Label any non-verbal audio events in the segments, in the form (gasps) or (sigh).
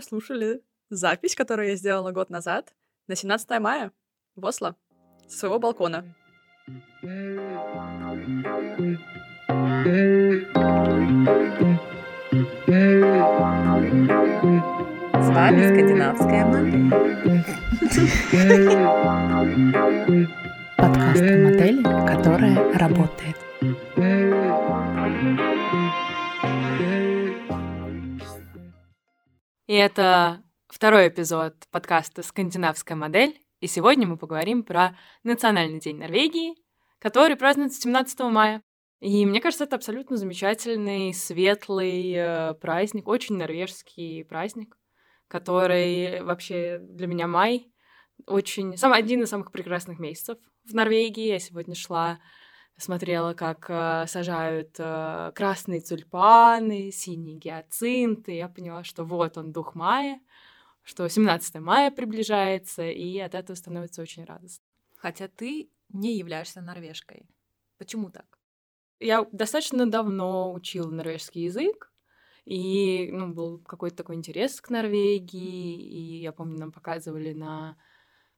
прослушали запись, которую я сделала год назад, на 17 мая в Осло, со своего балкона. С вами скандинавская модель. Подкаст о модели, которая работает. И это второй эпизод подкаста «Скандинавская модель». И сегодня мы поговорим про Национальный день Норвегии, который празднуется 17 мая. И мне кажется, это абсолютно замечательный, светлый э, праздник, очень норвежский праздник, который вообще для меня май очень... Сам, один из самых прекрасных месяцев в Норвегии. Я сегодня шла смотрела, как э, сажают э, красные тюльпаны, синие гиацинты. Я поняла, что вот он, дух мая, что 17 мая приближается, и от этого становится очень радостно. Хотя ты не являешься норвежкой. Почему так? Я достаточно давно учила норвежский язык, и ну, был какой-то такой интерес к Норвегии, и я помню, нам показывали на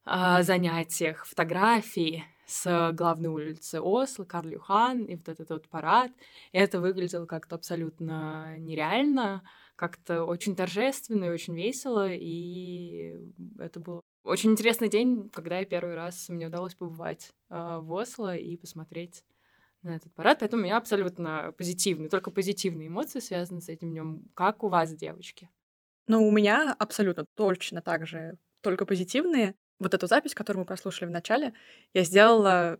а, занятиях фотографии с главной улицы Осло, Карл Юхан, и вот этот вот парад. И это выглядело как-то абсолютно нереально, как-то очень торжественно и очень весело, и это был очень интересный день, когда я первый раз мне удалось побывать э, в Осло и посмотреть на этот парад, поэтому у меня абсолютно позитивные, только позитивные эмоции связаны с этим днем. Как у вас, девочки? Ну, у меня абсолютно точно так же, только позитивные вот эту запись, которую мы прослушали в начале, я сделала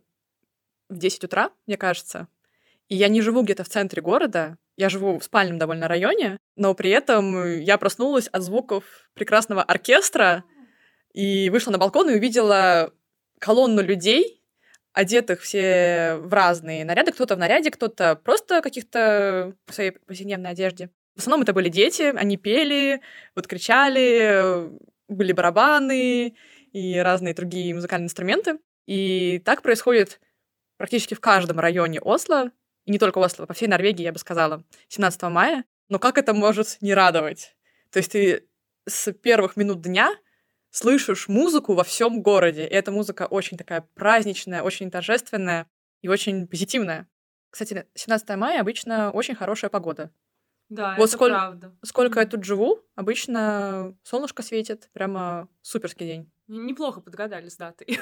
в 10 утра, мне кажется. И я не живу где-то в центре города, я живу в спальном довольно районе, но при этом я проснулась от звуков прекрасного оркестра и вышла на балкон и увидела колонну людей, одетых все в разные наряды. Кто-то в наряде, кто-то просто каких-то в своей повседневной одежде. В основном это были дети, они пели, вот кричали, были барабаны, и разные другие музыкальные инструменты. И так происходит практически в каждом районе Осло, и не только Осло, по всей Норвегии, я бы сказала, 17 мая. Но как это может не радовать? То есть ты с первых минут дня слышишь музыку во всем городе. И эта музыка очень такая праздничная, очень торжественная и очень позитивная. Кстати, 17 мая обычно очень хорошая погода. Да, вот это сколь... правда. Сколько я тут живу, обычно солнышко светит, прямо суперский день. Неплохо подгадали с датой.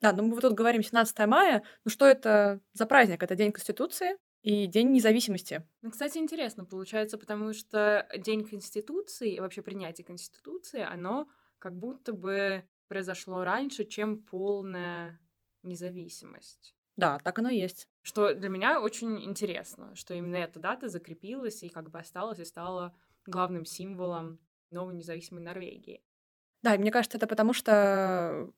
Да, (laughs) но мы тут говорим 17 мая. Ну что это за праздник? Это День Конституции и День независимости. Ну, кстати, интересно получается, потому что День Конституции и вообще принятие Конституции, оно как будто бы произошло раньше, чем полная независимость. Да, так оно и есть. Что для меня очень интересно, что именно эта дата закрепилась и как бы осталась и стала главным символом новой независимой Норвегии. Да, и мне кажется, это потому что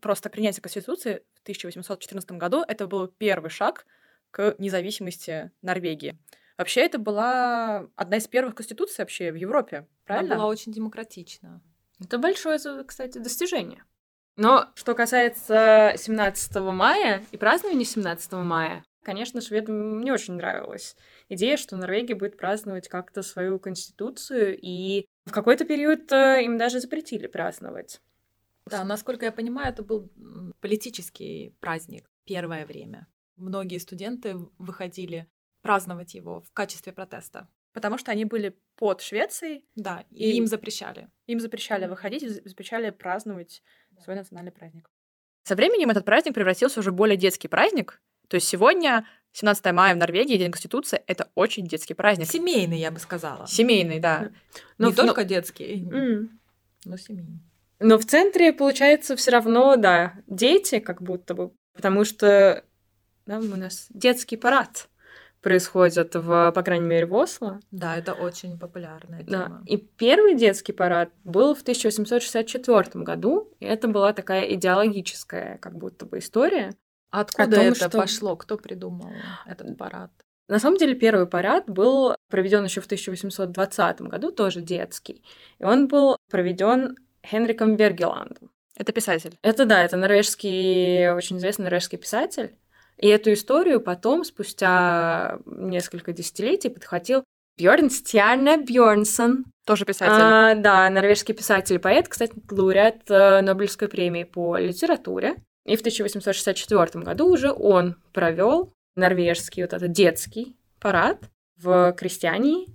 просто принятие Конституции в 1814 году это был первый шаг к независимости Норвегии. Вообще, это была одна из первых конституций вообще в Европе, правильно? Она была очень демократична. Это большое, кстати, достижение. Но что касается 17 мая и празднования 17 мая, конечно, шведам не очень нравилась идея, что Норвегия будет праздновать как-то свою конституцию, и в какой-то период э, им даже запретили праздновать. Да, насколько я понимаю, это был политический праздник первое время. Многие студенты выходили праздновать его в качестве протеста. Потому что они были под Швецией. Да, и, и им запрещали. Им запрещали выходить, запрещали праздновать свой национальный праздник. Со временем этот праздник превратился уже в более детский праздник. То есть сегодня 17 мая в Норвегии, День Конституции, это очень детский праздник. Семейный, я бы сказала. Семейный, да. Но, Не только детский, mm. но семейный. Но в центре, получается, все равно, да, дети как будто бы, потому что да, у нас детский парад происходит, в, по крайней мере, в Осло. Да, это очень популярная тема. Да. И первый детский парад был в 1864 году, и это была такая идеологическая как будто бы история. Откуда том, это что... пошло? Кто придумал этот парад? На самом деле первый парад был проведен еще в 1820 году, тоже детский. И он был проведен Хенриком Бергеландом. Это писатель. Это да, это норвежский, очень известный норвежский писатель. И эту историю потом, спустя несколько десятилетий, подхватил Бьорнстьяне Бьорнсон. Тоже писатель. А, да, норвежский писатель и поэт, кстати, лауреат э, Нобелевской премии по литературе. И в 1864 году уже он провел норвежский вот этот детский парад в крестьянии.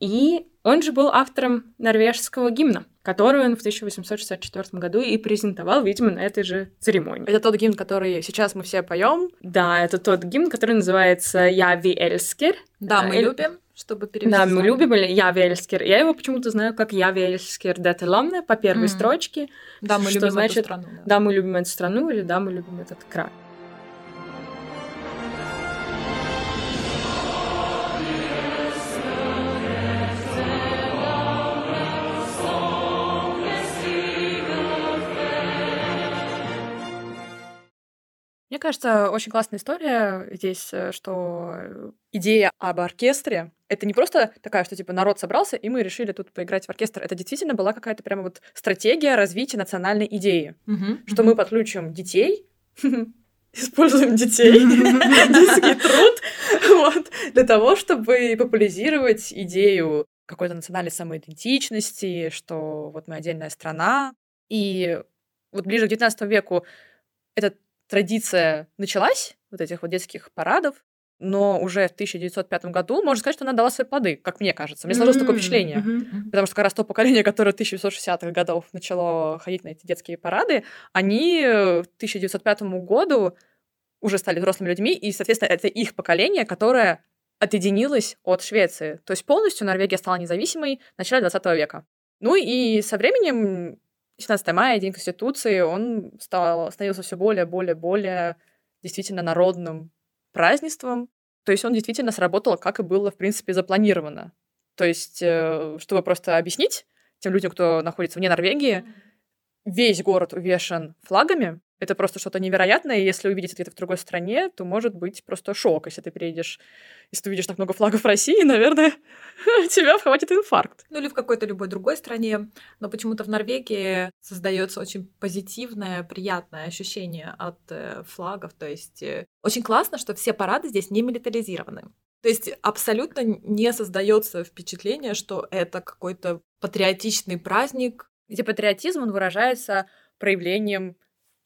И он же был автором норвежского гимна, который он в 1864 году и презентовал, видимо, на этой же церемонии. Это тот гимн, который сейчас мы все поем. Да, это тот гимн, который называется «Я ви эльскер». Да, мы Эль- любим, чтобы перевести. Да, мы любим или «Я ви эльскер». Я его почему-то знаю как «Я ви эльскер дете ламне» по первой Мгм. строчке. Да, мы что любим значит эту страну. да. Да, мы любим эту страну или да, мы любим этот край. Кажется, очень классная история здесь, э, что э, идея об оркестре — это не просто такая, что типа народ собрался, и мы решили тут поиграть в оркестр. Это действительно была какая-то прямо вот стратегия развития национальной идеи. Мгм, Что мгм. мы подключим детей, (laughs) используем детей, (laughs) детский труд, вот, для того, чтобы популяризировать идею какой-то национальной самоидентичности, что вот мы отдельная страна. И вот ближе к XIX веку эта традиция началась, вот этих вот детских парадов, но уже в 1905 году можно сказать, что она дала свои плоды, как мне кажется. Мне сложилось такое М, впечатление. Мгм. Потому что как раз то поколение, которое в 1960-х годов начало ходить на эти детские парады, они э, к 1905 году уже стали взрослыми людьми, и, соответственно, это их поколение, которое отъединилось от Швеции. То есть полностью Норвегия стала независимой в начале 20 века. Ну и со временем 17 мая, День Конституции, он стал, становился все более, более, более действительно народным празднеством. То есть он действительно сработал, как и было, в принципе, запланировано. То есть, э, чтобы просто объяснить тем людям, кто находится вне Норвегии, весь город увешан флагами. Это просто что-то невероятное. И если увидеть это где-то в другой стране, то может быть просто шок, если ты приедешь, если ты увидишь так много флагов в России, наверное, (laughs) тебя хватит инфаркт. Ну или в какой-то любой другой стране, но почему-то в Норвегии создается очень позитивное, приятное ощущение от э, флагов. То есть э, очень классно, что все парады здесь не милитаризированы. То есть абсолютно не создается впечатление, что это какой-то патриотичный праздник. Где патриотизм, он выражается проявлением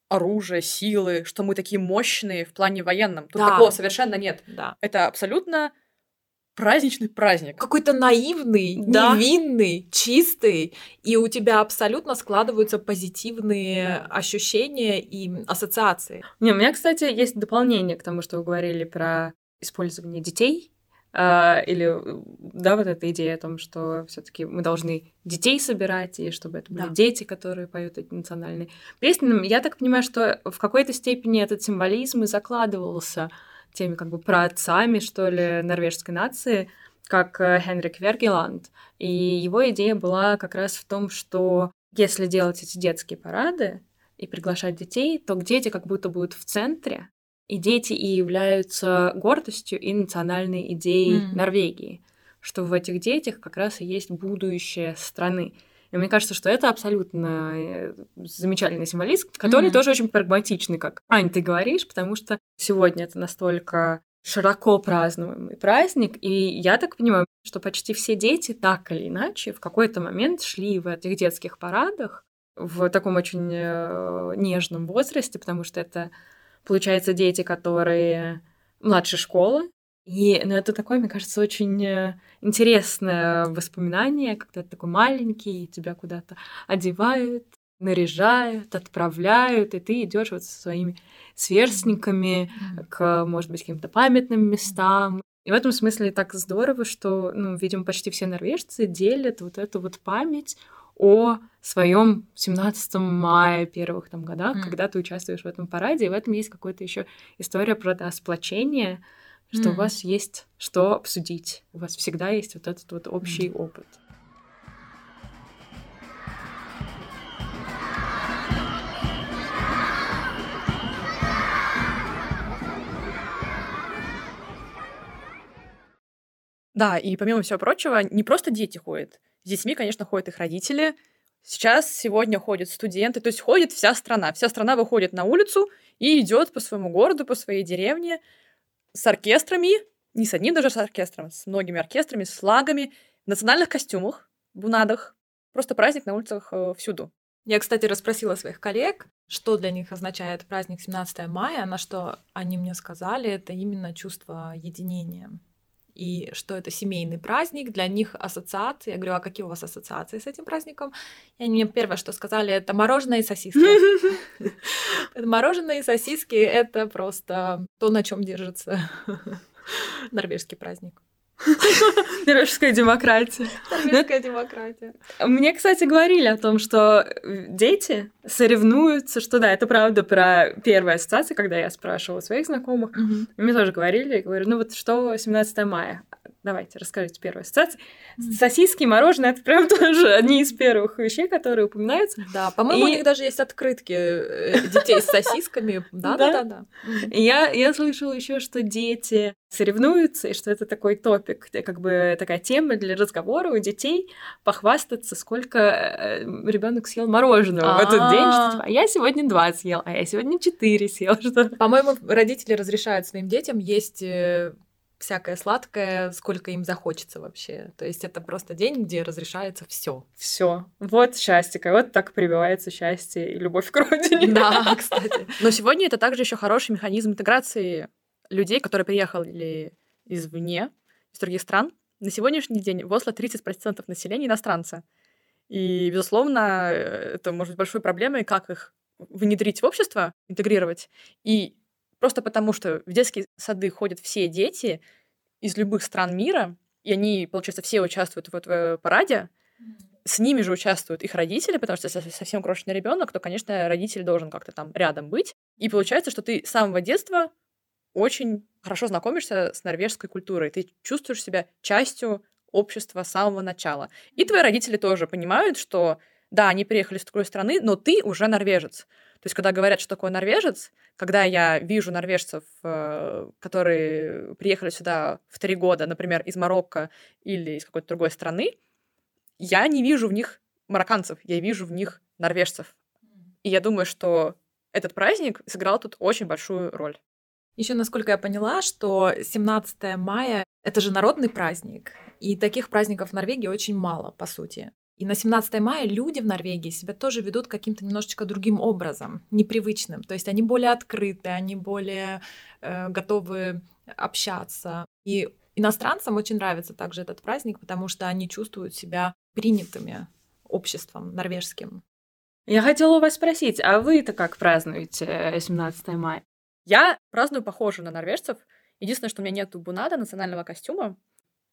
оружия, силы, что мы такие мощные в плане военном. Тут Да. такого совершенно нет. Да. Это абсолютно праздничный праздник. Какой-то наивный, Да. невинный, чистый, и у тебя абсолютно складываются позитивные ощущения и ассоциации. Не, у меня, кстати, есть дополнение к тому, что вы говорили про использование детей. А, или, да, вот эта идея о том, что все-таки мы должны детей собирать, и чтобы это были Да. дети, которые поют эти национальные песни. Я так понимаю, что в какой-то степени этот символизм и закладывался теми как бы праотцами, что ли, норвежской нации, как э, Хенрик Вергеланд. И его идея была как раз в том, что если делать эти детские парады и приглашать детей, то дети как будто будут в центре, и дети и являются гордостью и национальной идеей М. Норвегии, что в этих детях как раз и есть будущее страны. И мне кажется, что это абсолютно э, замечательный символизм, который Мгм. тоже очень прагматичный, как Ань, ты говоришь, потому что сегодня это настолько широко празднуемый праздник, и я так понимаю, что почти все дети так или иначе в какой-то момент шли в этих детских парадах в таком очень э, нежном возрасте, потому что это, получается, дети, которые младше школы, и ну, это такое, мне кажется, очень э, интересное воспоминание, когда ты такой маленький, и тебя куда-то одевают, наряжают, отправляют, и ты идешь вот со своими сверстниками к, может быть, каким-то памятным местам. И в этом смысле так здорово, что, ну, видимо, почти все норвежцы делят вот эту вот память о своем 17 мая первых там годах, Мгм. когда ты участвуешь в этом параде, и в этом есть какая-то еще история про да, сплочение, что у Мгм. вас есть что обсудить, у вас всегда есть вот этот вот общий опыт. Да, и помимо всего прочего, не просто дети ходят. С детьми, конечно, ходят их родители. Сейчас, сегодня ходят студенты, то есть ходит вся страна. Вся страна выходит на улицу и идет по своему городу, по своей деревне с оркестрами, не с одним даже с оркестром, с многими оркестрами, с флагами, в национальных костюмах, бунадах. Просто праздник на улицах э, всюду. Я, кстати, расспросила своих коллег, что для них означает праздник 17 мая, на что они мне сказали, это именно чувство единения. И что это семейный праздник, для них ассоциации. Я говорю, а какие у вас ассоциации с этим праздником? И они мне первое, что сказали, это мороженое и сосиски. (laughs) Мороженое и сосиски — это просто то, на чем держится (laughs) норвежский праздник. (laughs) Норвежская демократия. Норвежская демократия. Мне, кстати, говорили о том, что дети соревнуются, что да, это правда про первую ассоциацию, когда я спрашивала своих знакомых. Мне тоже говорили, я говорю, ну вот что 17 мая? Давайте, расскажите первую ассоциацию. Сосиски, мороженое — это прям (laughs) тоже одни из первых вещей, которые упоминаются. Да, по-моему, у них даже есть открытки э, детей с (laughs) сосисками. Да, да, да. Я, я слышала еще, что дети соревнуются, и что это такой топик, как бы такая тема для разговора у детей, похвастаться, сколько э, ребенок съел мороженого в этот день, что типа, а я сегодня два съел, а я сегодня четыре съел. (laughs) По-моему, родители разрешают своим детям есть э, всякое сладкое, сколько им захочется вообще. То есть это просто день, где разрешается все. Все. Вот счастье. Вот так прививается счастье и любовь к (laughs) родине. Да, кстати. Но сегодня это также еще хороший механизм интеграции людей, которые приехали извне, из других стран. На сегодняшний день в Осло 30% населения иностранцы. И, безусловно, это может быть большой проблемой, как их внедрить в общество, интегрировать. И просто потому, что в детские сады ходят все дети из любых стран мира, и они, получается, все участвуют в этом параде, с ними же участвуют их родители, потому что если совсем крошечный ребенок, то, конечно, родитель должен как-то там рядом быть. И получается, что ты с самого детства очень хорошо знакомишься с норвежской культурой. Ты чувствуешь себя частью общества с самого начала. И твои родители тоже понимают, что да, они приехали с другой страны, но ты уже норвежец. То есть, когда говорят, что такое норвежец, когда я вижу норвежцев, э, которые приехали сюда в три года, например, из Марокко или из какой-то другой страны, я не вижу в них марокканцев, я вижу в них норвежцев. И я думаю, что этот праздник сыграл тут очень большую роль. Еще, насколько я поняла, что 17 мая — это же народный праздник, и таких праздников в Норвегии очень мало, по сути. И на 17 мая люди в Норвегии себя тоже ведут каким-то немножечко другим образом, непривычным. То есть они более открыты, они более э, готовы общаться. И иностранцам очень нравится также этот праздник, потому что они чувствуют себя принятыми обществом норвежским. Я хотела у вас спросить, а вы-то как празднуете 17 мая? Я праздную похоже на норвежцев. Единственное, что у меня нет бунада, национального костюма.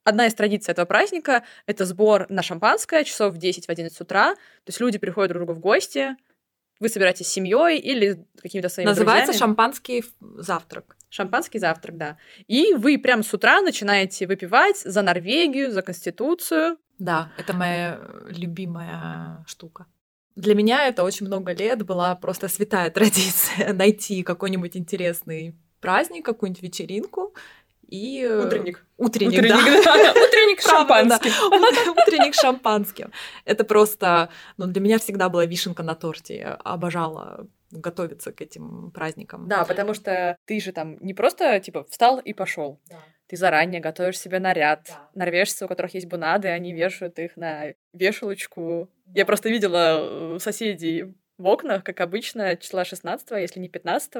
Одна из традиций этого праздника — это сбор на шампанское часов в 10 в 11 утра. То есть люди приходят друг к другу в гости, вы собираетесь с семьей или какими-то своими Называется друзьями. шампанский завтрак. Шампанский завтрак, да. И вы прямо с утра начинаете выпивать за Норвегию, за Конституцию. Да, это моя любимая штука. Для меня это очень много лет была просто святая (laughs) традиция найти какой-нибудь интересный праздник, какую-нибудь вечеринку и... Э, утренник. Утренник, утренник да. (laughs) Утренник шампанским. Утренник шампанским. Это просто... Ну, для меня всегда была вишенка на торте. Я обожала готовиться к этим праздникам. Да, потому что ты же там не просто, типа, встал и пошел. Да. Ты заранее готовишь себе наряд. Да. Норвежцы, у которых есть бунады, они вешают их на вешалочку. Да. Я просто видела соседей в окнах, как обычно, числа 16 если не 15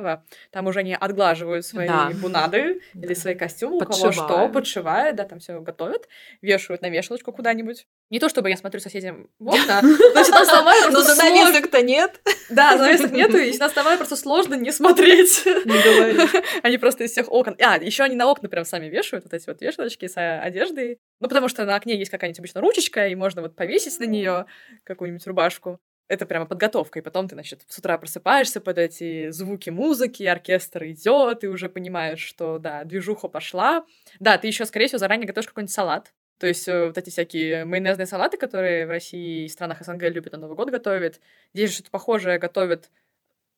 там уже они отглаживают свои да. бунады да. (laughs) или свои костюмы, у кого что, подшивают, да, там все готовят, вешают на вешалочку куда-нибудь. Не то, чтобы я смотрю соседям в окна, (laughs) но там самое Но занавесок-то нет. Да, занавесок нету, и самое просто сложно не смотреть. (laughs) Они просто из всех окон. А, еще они на окна прям сами вешают вот эти вот вешалочки с одеждой. Ну, потому что на окне есть какая-нибудь обычно ручечка, и можно вот повесить на нее какую-нибудь рубашку это прямо подготовка, и потом ты, значит, с утра просыпаешься под эти звуки музыки, оркестр идет, и уже понимаешь, что, да, движуха пошла. Да, ты еще, скорее всего, заранее готовишь какой-нибудь салат. То есть э, вот эти всякие майонезные салаты, которые в России и странах СНГ любят на Новый год готовят, здесь же что-то похожее готовят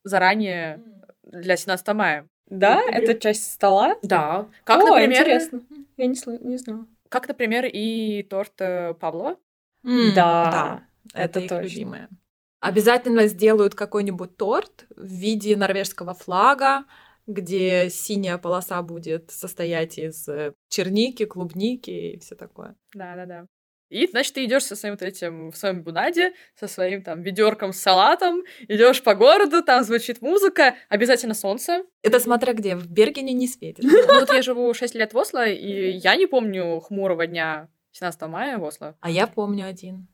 заранее для 17 мая. Да, ну, это часть стола? Да. Как, О, например... интересно. Я не, не знала. Как, например, и торт э, Павлова. Mm, да. да. Это, это их точно. любимое. Обязательно сделают какой-нибудь торт в виде норвежского флага, где синяя полоса будет состоять из э, черники, клубники и все такое. Да, да, да. И, значит, ты идешь со своим вот этим, в своем бунаде, со своим там ведерком с салатом, идешь по городу, там звучит музыка, обязательно солнце. Это смотря где, в Бергене не светит. (laughs) Ну вот я живу 6 лет в Осло, и я не помню хмурого дня 17 мая в Осло. А я помню один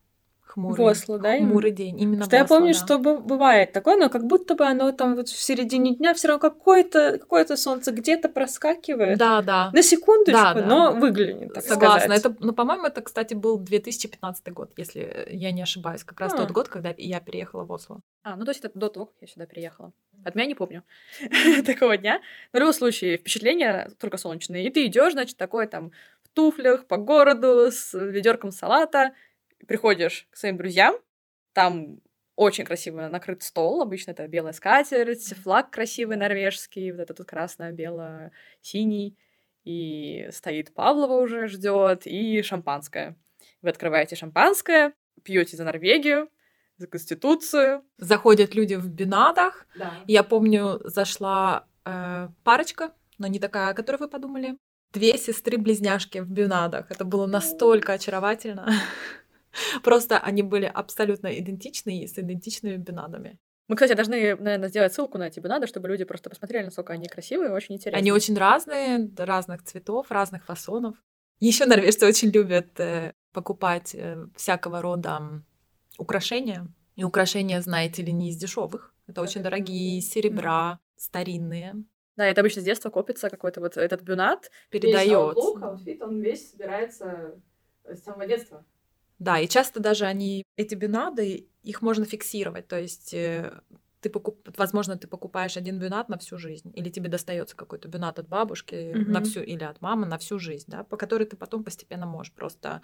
хмурый. В Осло, да, именно? Хмурый день. Именно Что в я помню, да. что бы- бывает такое, но как будто бы оно там вот в середине дня все равно какое-то какое солнце где-то проскакивает. Да, да. На секундочку, Да, да. но выглянет, так Согласна. сказать. Это, ну, по-моему, это, кстати, был 2015 год, если я не ошибаюсь. Как раз А. тот год, когда я переехала в Осло. А, ну то есть это до того, как я сюда приехала. От меня не помню (laughs) такого дня. Но в любом случае, впечатления только солнечные. И ты идешь, значит, такой там в туфлях по городу с ведерком салата, приходишь к своим друзьям, там очень красиво накрыт стол, обычно это белая скатерть, флаг красивый норвежский, вот этот вот красно-бело-синий, и стоит Павлова уже ждет, и шампанское. Вы открываете шампанское, пьете за Норвегию, за Конституцию. Заходят люди в бинадах. Да. Я помню, зашла э, парочка, но не такая, о которой вы подумали. Две сестры-близняшки в бинадах. Это было настолько очаровательно. (laughs) (laughs) Просто они были абсолютно идентичны и с идентичными бинадами. Мы, кстати, должны, наверное, сделать ссылку на эти надо, чтобы люди просто посмотрели, насколько они красивые, очень интересно. Они очень разные, разных цветов, разных фасонов. Еще норвежцы очень любят э, покупать э, всякого рода украшения. И украшения, знаете ли, не из дешевых. Это очень дорогие, серебра, старинные. Да, это обычно с детства копится какой-то вот этот bunad. Передает. outfit, он весь собирается с самого детства. Да, и часто даже они, эти bunad ы, их можно фиксировать. То есть э, ты покуп... возможно, ты покупаешь один bunad на всю жизнь, или тебе достается какой-то bunad от бабушки на Мгм. всю, или от мамы на всю жизнь, да, по которой ты потом постепенно можешь просто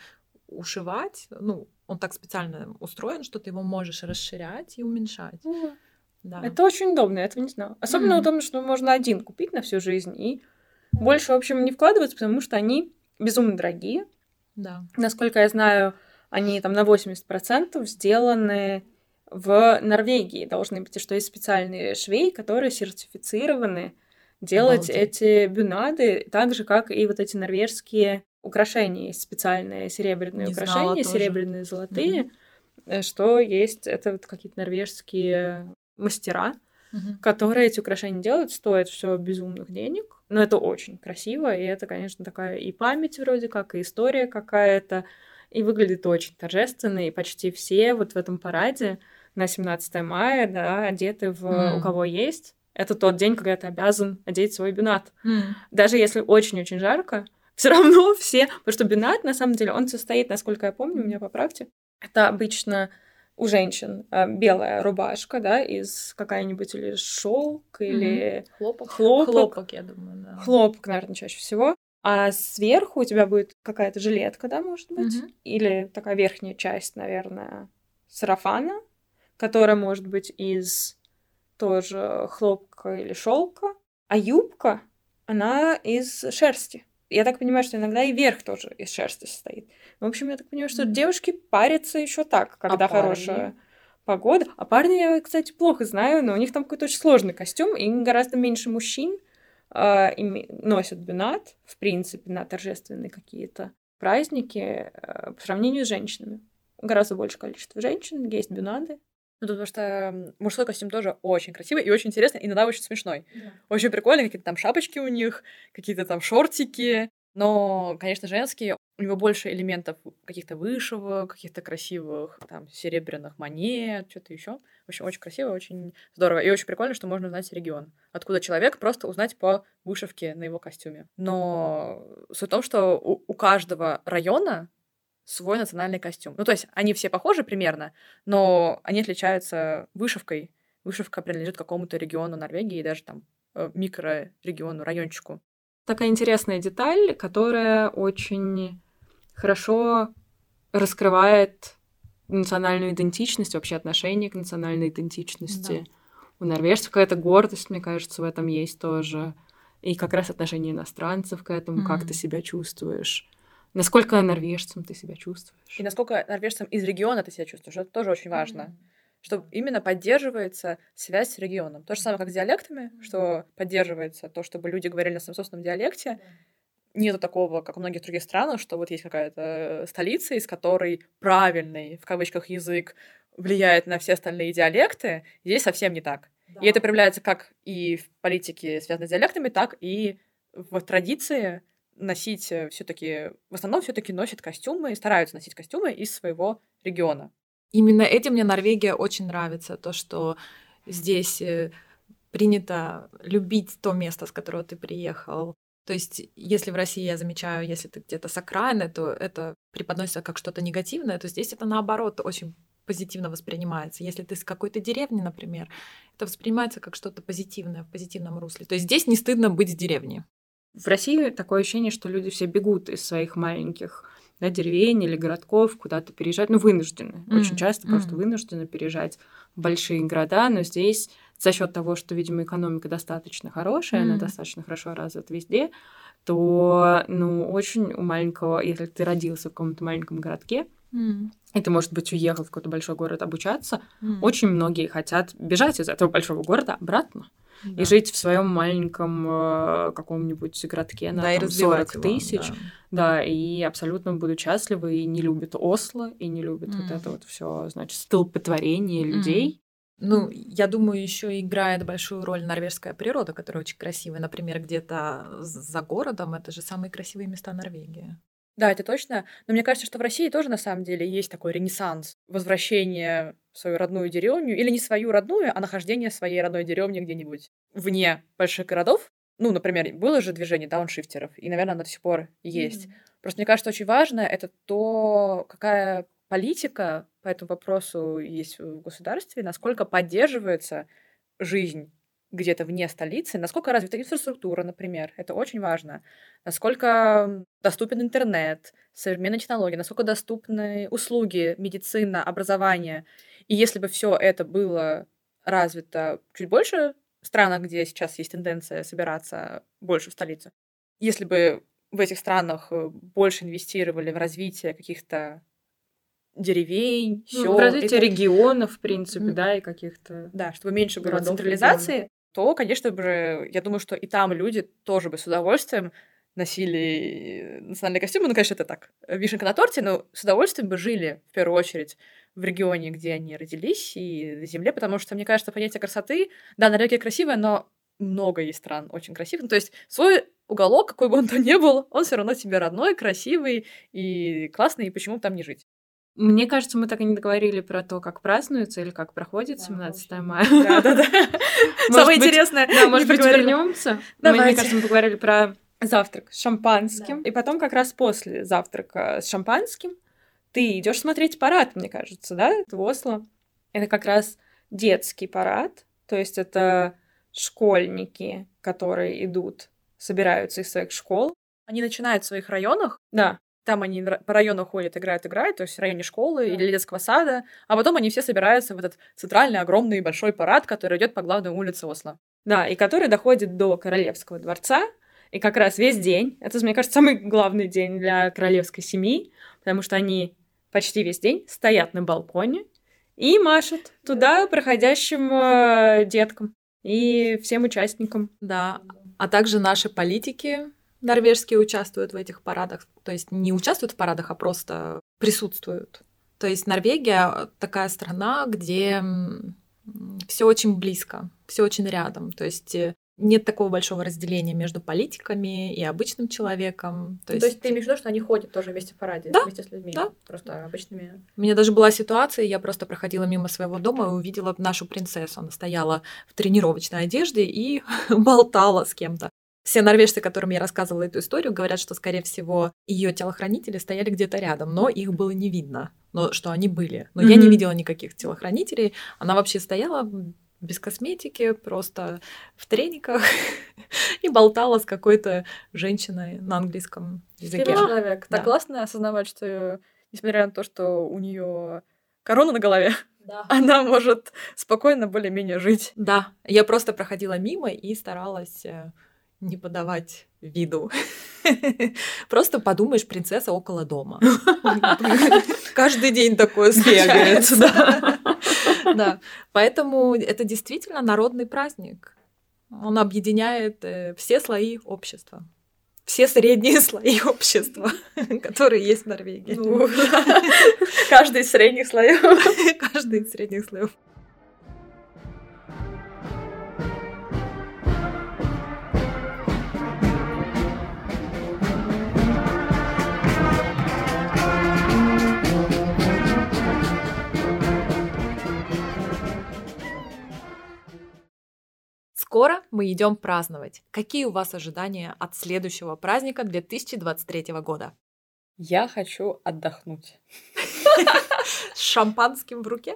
ушивать. Ну, он так специально устроен, что ты его можешь расширять и уменьшать. Да. Это очень удобно, я этого не знала. Особенно Мгм. удобно, что можно один купить на всю жизнь и больше, в общем, не вкладываться, потому что они безумно дорогие. да. Насколько я знаю, они там на 80% сделаны в Норвегии должны быть, и что есть специальные швей, которые сертифицированы делать Обалдеть. эти бюнады, так же, как и вот эти норвежские украшения. Есть специальные серебряные Не украшения, тоже. серебряные, золотые, э, что есть, это вот какие-то норвежские мастера, Мгм. которые эти украшения делают, стоит все безумных денег. Но это очень красиво, и это, конечно, такая и память вроде как, и история какая-то, и выглядит очень торжественно, и почти все вот в этом параде на 17 мая, да, одеты в М. у кого есть. Это тот день, когда ты обязан одеть свой бинат. М. Даже если очень-очень жарко, (laughs) все равно все... Потому что бинат, на самом деле, он состоит, насколько я помню, меня поправьте, это обычно у женщин э, белая рубашка, да, из какая-нибудь или шелк, или Хлопок. хлопок. Хлопок, я думаю, да. Хлопок, наверное, чаще всего. А сверху у тебя будет какая-то жилетка, да, может быть? Мгм. Или такая верхняя часть, наверное, сарафана, которая может быть из тоже хлопка или шелка. А юбка, она из шерсти. Я так понимаю, что иногда и верх тоже из шерсти состоит. В общем, я так понимаю, что Мгм. девушки парятся еще так, когда парни? хорошая погода. А парни я, кстати, плохо знаю, но у них там какой-то очень сложный костюм, и гораздо меньше мужчин а, носят бюнат, в принципе, на торжественные какие-то праздники а, по сравнению с женщинами. Гораздо больше количество женщин есть бюнады. Ну, потому что мужской костюм тоже очень красивый и очень интересный, иногда очень смешной. Очень прикольно, какие-то там шапочки у них, какие-то там шортики. Но, конечно, женские, у него больше элементов каких-то вышивок, каких-то красивых там серебряных монет, что-то еще. В общем, очень красиво, очень здорово. И очень прикольно, что можно узнать регион. Откуда человек, просто узнать по вышивке на его костюме. Но суть в том, что у, у каждого района свой национальный костюм. Ну, то есть они все похожи примерно, но они отличаются вышивкой. Вышивка принадлежит какому-то региону Норвегии, даже там э, микрорегиону, райончику. Такая интересная деталь, которая очень хорошо раскрывает национальную идентичность, вообще отношение к национальной идентичности. У норвежцев какая-то гордость, мне кажется, в этом есть тоже. И как раз отношение иностранцев к этому, как Мгм. ты себя чувствуешь. Насколько норвежцем ты себя чувствуешь. И насколько норвежцам из региона ты себя чувствуешь, это тоже очень важно. что именно поддерживается связь с регионом. То же самое, как с диалектами, что поддерживается то, чтобы люди говорили на своем собственном диалекте. Нету такого, как в многих других странах, что вот есть какая-то столица, из которой правильный, в кавычках, язык влияет на все остальные диалекты. Здесь совсем не так. Да. И это проявляется как и в политике, связанной с диалектами, так и в традиции носить все-таки, в основном все-таки носят костюмы и стараются носить костюмы из своего региона. Именно этим мне Норвегия очень нравится, то, что здесь э, принято любить то место, с которого ты приехал. То есть, если в России я замечаю, если ты где-то с окраины, то это преподносится как что-то негативное, то здесь это наоборот очень позитивно воспринимается. Если ты с какой-то деревни, например, это воспринимается как что-то позитивное, в позитивном русле. То есть здесь не стыдно быть в деревне. В России такое ощущение, что люди все бегут из своих маленьких да, деревень или городков куда-то переезжать, ну, вынуждены. Mm-hmm. Очень часто mm-hmm. просто вынуждены переезжать в большие города, но здесь за счет того, что, видимо, экономика достаточно хорошая, mm-hmm. она достаточно хорошо развита везде, то, ну, очень у маленького, если ты родился в каком-то маленьком городке, mm. и ты, может быть, уехал в какой-то большой город обучаться, mm. очень многие хотят бежать из этого большого города обратно да. и жить в своем маленьком э, каком-нибудь городке на да, там, 40 его, тысяч. Да. да, и абсолютно будут счастливы, и не любят Осло, и не любят mm. вот это вот все, значит, столпотворение людей. Ну, я думаю, еще играет большую роль норвежская природа, которая очень красивая. Например, где-то за городом это же самые красивые места Норвегии. Да, это точно. Но мне кажется, что в России тоже на самом деле есть такой ренессанс возвращения в свою родную деревню, или не свою родную, а нахождение своей родной деревне где-нибудь вне больших городов. Ну, например, было же движение дауншифтеров, и, наверное, оно до сих пор есть. Mm-hmm. Просто мне кажется, очень важно это то, какая политика по этому вопросу есть в государстве, насколько поддерживается жизнь где-то вне столицы, насколько развита инфраструктура, например, это очень важно, насколько доступен интернет, современные технологии, насколько доступны услуги, медицина, образование. И если бы все это было развито чуть больше в странах, где сейчас есть тенденция собираться больше в столицу, если бы в этих странах э, больше инвестировали в развитие каких-то деревень, сел. Ну, развитие регионов, в принципе, mm. да, и каких-то. Да, чтобы меньше было централизации, регионов то, конечно бы, я думаю, что и там люди тоже бы с удовольствием носили национальные костюмы. Ну, конечно, это так, вишенка на торте, но с удовольствием бы жили, в первую очередь, в регионе, где они родились, и на земле, потому что, мне кажется, понятие красоты... Да, Норвегия красивая, но много есть стран очень красивых. Ну, то есть свой уголок, какой бы он то (laughs) ни был, он все равно тебе родной, красивый и классный, и почему там не жить? Мне кажется, мы так и не договорили про то, как празднуется или как проходит 17 мая. Да, да, да. (laughs) Самое интересное. Да, может быть, вернемся. Мне кажется, мы поговорили про завтрак с шампанским. И потом как раз после завтрака с шампанским ты идешь смотреть парад, мне кажется, да, в Осло. Это как раз детский парад, то есть это школьники, которые идут, собираются из своих школ. Они начинают в своих районах. Да. Там они по району ходят, играют, играют, то есть в районе школы да. или детского сада, а потом они все собираются в этот центральный огромный большой парад, который идет по главной улице Осло. Да, и который доходит до Королевского дворца, и как раз весь день, это, мне кажется, самый главный день для королевской семьи, потому что они почти весь день стоят на балконе и машут туда проходящим э, деткам и всем участникам. Да, а также наши политики норвежские участвуют в этих парадах. То есть не участвуют в парадах, а просто присутствуют. То есть Норвегия такая страна, где все очень близко, все очень рядом. То есть э, нет такого большого разделения между политиками и обычным человеком. То, есть... То есть ты имеешь в виду, что они ходят тоже вместе в параде, да? вместе с людьми? Да. Просто обычными. У меня даже была ситуация, я просто проходила мимо своего дома и увидела нашу принцессу. Она стояла в тренировочной одежде и (laughs) болтала с кем-то. Все норвежцы, которым я рассказывала эту историю, говорят, что, скорее всего, ее телохранители стояли где-то рядом, но их было не видно, но что они были. Но mm-hmm. я не видела никаких телохранителей. Она вообще стояла без косметики, просто в трениках (laughs) и болтала с какой-то женщиной на английском языке. человек. Так классно осознавать, что несмотря на то, что у нее корона на голове, да. (laughs) она может спокойно более-менее жить. Да, я просто проходила мимо и старалась э, не подавать виду. (laughs) Просто подумаешь, принцесса около дома. (laughs) Каждый день такое случается, (laughs) да. Поэтому это действительно народный праздник. Он объединяет э, все слои общества. Все средние слои общества, которые есть в Норвегии. Ну, Каждый из средних слоев. Каждый из средних слоев. Мы идем праздновать. Какие у вас ожидания от следующего праздника 2023 года? Я хочу отдохнуть. (laughs) С шампанским в руке?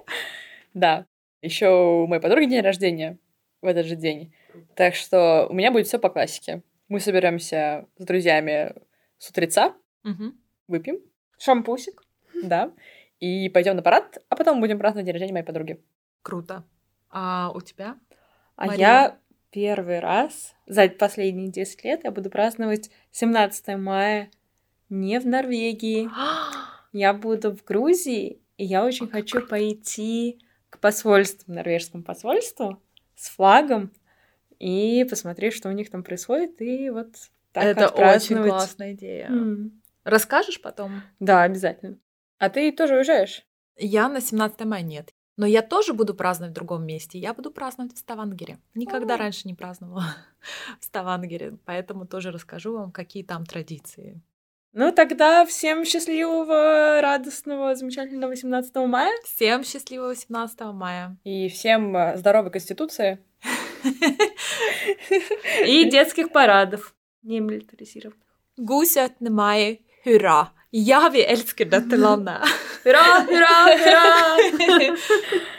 Да. Еще у моей подруги день рождения в этот же день. Так что у меня будет все по классике. Мы соберемся с друзьями с утреца, Мгм. выпьем, Шампусик. да, и пойдем на парад, а потом будем праздновать день рождения моей подруги. Круто. А у тебя? А Мария? я первый раз за последние 10 лет я буду праздновать 17 мая не в Норвегии. (gasps) Я буду в Грузии, и я очень хочу пойти к посольству, норвежскому посольству с флагом и посмотреть, что у них там происходит, и вот так Это очень классная идея. М. Расскажешь потом? Да, обязательно. А ты тоже уезжаешь? Я на 17 мая нет. Но я тоже буду праздновать в другом месте. Я буду праздновать в Ставангере. Никогда О. раньше не праздновала (laughs) в Ставангере. Поэтому тоже расскажу вам, какие там традиции. Ну, тогда всем счастливого, радостного, замечательного 17 мая. Всем счастливого 17 мая. И всем э, здоровой конституции. (laughs) И детских парадов. Не милитаризированных. God 17 maj, hurra! Ja, vi elsker dette landet! hurra, hurra, hurra! (laughs)